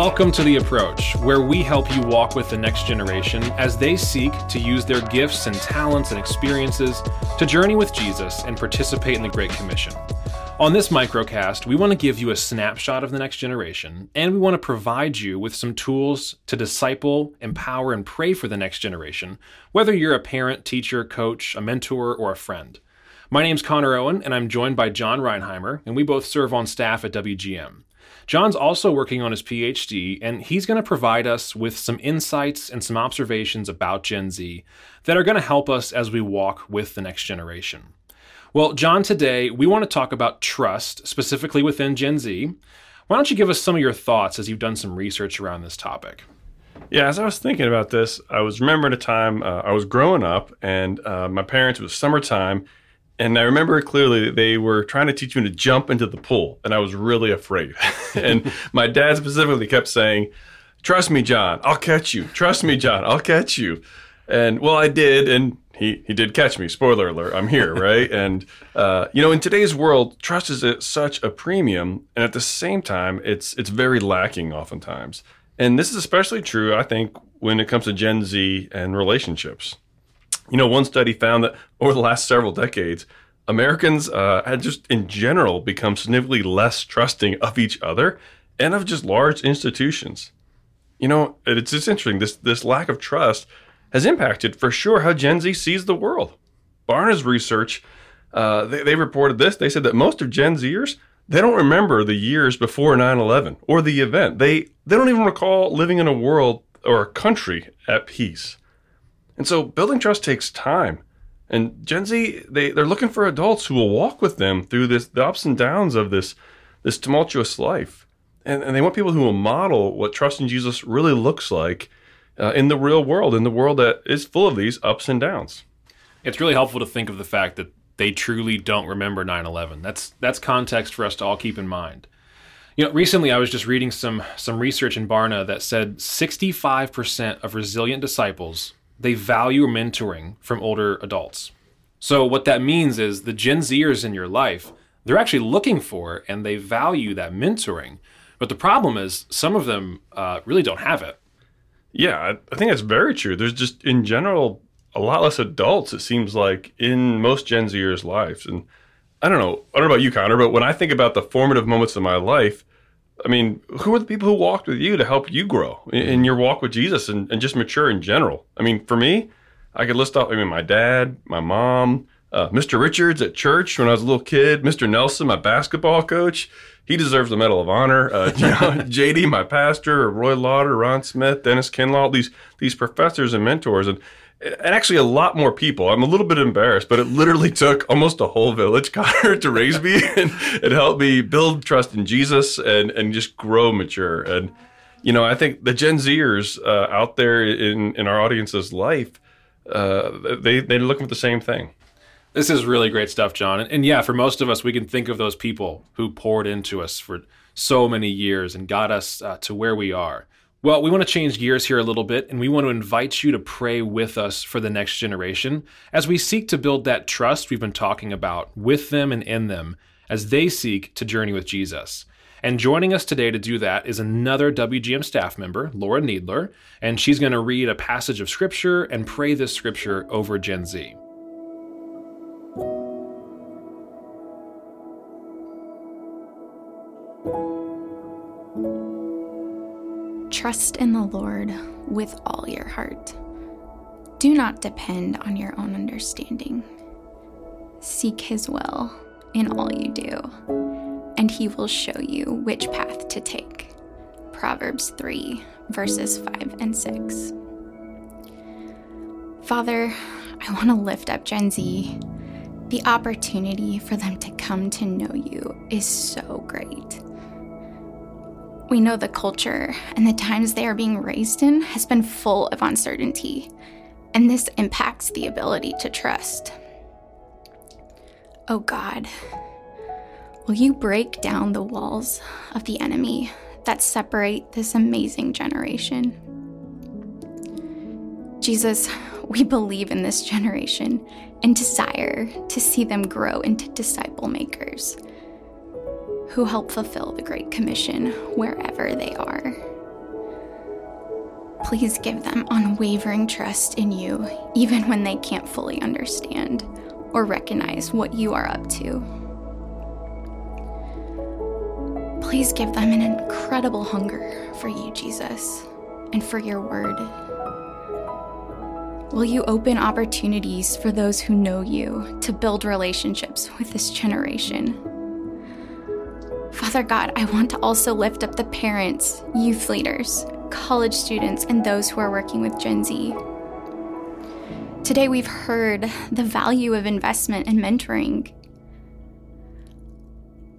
Welcome to The Approach, where we help you walk with the next generation as they seek to use their gifts and talents and experiences to journey with Jesus and participate in the Great Commission. On this microcast, we want to give you a snapshot of the next generation, and we want to provide you with some tools to disciple, empower, and pray for the next generation, whether you're a parent, teacher, coach, a mentor, or a friend. My name's Connor Owen, and I'm joined by John Reinheimer, and we both serve on staff at WGM. John's also working on his PhD, and he's going to provide us with some insights and some observations about Gen Z that are going to help us as we walk with the next generation. Well, John, today we want to talk about trust, specifically within Gen Z. Why don't you give us some of your thoughts as you've done some research around this topic? Yeah, as I was thinking about this, I was remembering a time uh, I was growing up, and uh, my parents, it was summertime, and I remember clearly. They were trying to teach me to jump into the pool, and I was really afraid. and my dad specifically kept saying, Trust me, John, I'll catch you. Trust me, John, I'll catch you. And well, I did, and he he did catch me. Spoiler alert, I'm here, right? and uh, you know, in today's world, trust is at such a premium, and at the same time, it's it's very lacking oftentimes. And this is especially true, I think, when it comes to Gen Z and relationships. You know, one study found that over the last several decades, Americans uh, had just in general become significantly less trusting of each other and of just large institutions. You know, it's just interesting. This this lack of trust has impacted for sure how Gen Z sees the world. Barna's research, uh, they, they reported this. They said that most of Gen Zers they don't remember the years before 9/11 or the event. They they don't even recall living in a world or a country at peace. And so building trust takes time. And Gen Z, they, they're looking for adults who will walk with them through this the ups and downs of this this tumultuous life. And, and they want people who will model what trust in Jesus really looks like uh, in the real world, in the world that is full of these ups and downs. It's really helpful to think of the fact that they truly don't remember 9/11. That's that's context for us to all keep in mind. You know, recently I was just reading some some research in Barna that said 65% of resilient disciples they value mentoring from older adults. So what that means is the Gen Zers in your life, they're actually looking for and they value that mentoring. But the problem is some of them uh, really don't have it. Yeah, I, think that's very true. There's just in general a lot less adults. It seems like in most Gen Zers' lives, and I don't know. I don't know about you, Connor, but when I think about the formative moments of my life, I mean, who are the people who walked with you to help you grow in, in your walk with Jesus and, and, just mature in general? I mean, for me, I could list off. I mean, my dad, my mom, uh, Mr. Richards at church when I was a little kid, Mr. Nelson, my basketball coach. He deserves the Medal of Honor. Uh, JD, my pastor, Roy Lauder, Ron Smith, Dennis Kinlaw, these these professors and mentors, and and actually a lot more people. I'm a little bit embarrassed, but it literally took almost a whole village, Connor, to raise me and it helped me build trust in Jesus and and just grow mature. And you know, I think the Gen Zers uh, out there in in our audience's life, uh, they they're looking for the same thing. This is really great stuff, John. And, and, yeah, for most of us, we can think of those people who poured into us for so many years and got us uh, to where we are. Well, we want to change gears here a little bit, and we want to invite you to pray with us for the next generation as we seek to build that trust we've been talking about with them and in them as they seek to journey with Jesus. And joining us today to do that is another WGM staff member, Laura Needer, and she's going to read a passage of Scripture and pray this Scripture over Gen Z. Trust in the Lord with all your heart. Do not depend on your own understanding. Seek His will in all you do, and He will show you which path to take. Proverbs 3, verses 5 and 6. Father, I want to lift up Gen Z. The opportunity for them to come to know you is so great. We know the culture and the times they are being raised in has been full of uncertainty, and this impacts the ability to trust. Oh God, will you break down the walls of the enemy that separate this amazing generation? Jesus, we believe in this generation and desire to see them grow into disciple makers who help fulfill the Great Commission wherever they are. Please give them unwavering trust in you, even when they can't fully understand or recognize what you are up to. Please give them an incredible hunger for you, Jesus, and for your word. Will you open opportunities for those who know you to build relationships with this generation? Father God, I want to also lift up the parents, youth leaders, college students, and those who are working with Gen Z. Today, we've heard the value of investment and mentoring.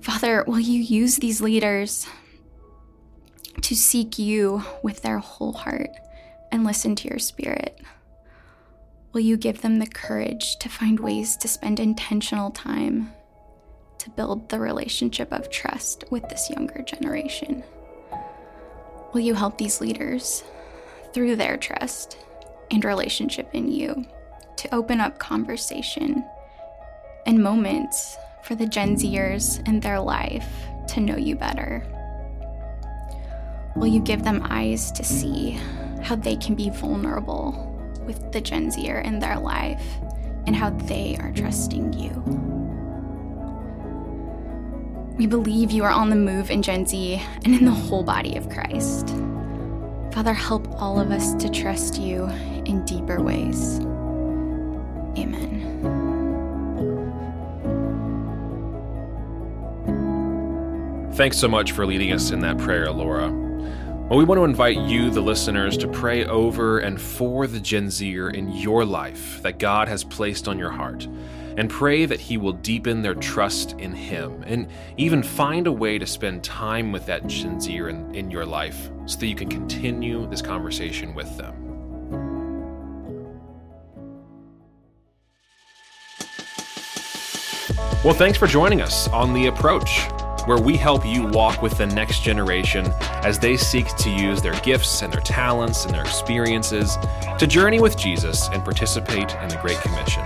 Father, will you use these leaders to seek you with their whole heart and listen to your spirit? Will you give them the courage to find ways to spend intentional time to build the relationship of trust with this younger generation? Will you help these leaders through their trust and relationship in you to open up conversation and moments for the Gen Zers in their life to know you better? Will you give them eyes to see how they can be vulnerable with the Gen Zer in their life and how they are trusting you? We believe you are on the move in Gen Z and in the whole body of Christ. Father, help all of us to trust you in deeper ways. Amen. Thanks so much for leading us in that prayer, Laura. Well, we want to invite you, the listeners, to pray over and for the Gen Zer in your life that God has placed on your heart and pray that He will deepen their trust in Him and even find a way to spend time with that Zer in, in your life so that you can continue this conversation with them. Well, thanks for joining us on The Approach, where we help you walk with the next generation as they seek to use their gifts and their talents and their experiences to journey with Jesus and participate in the Great Commission.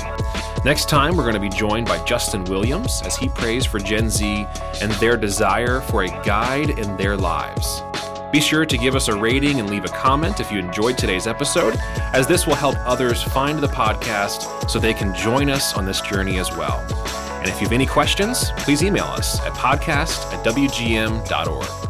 Next time, we're going to be joined by Justin Williams as he prays for Gen Z and their desire for a guide in their lives. Be sure to give us a rating and leave a comment if you enjoyed today's episode, as this will help others find the podcast so they can join us on this journey as well. And if you have any questions, please email us at podcast at wgm.org.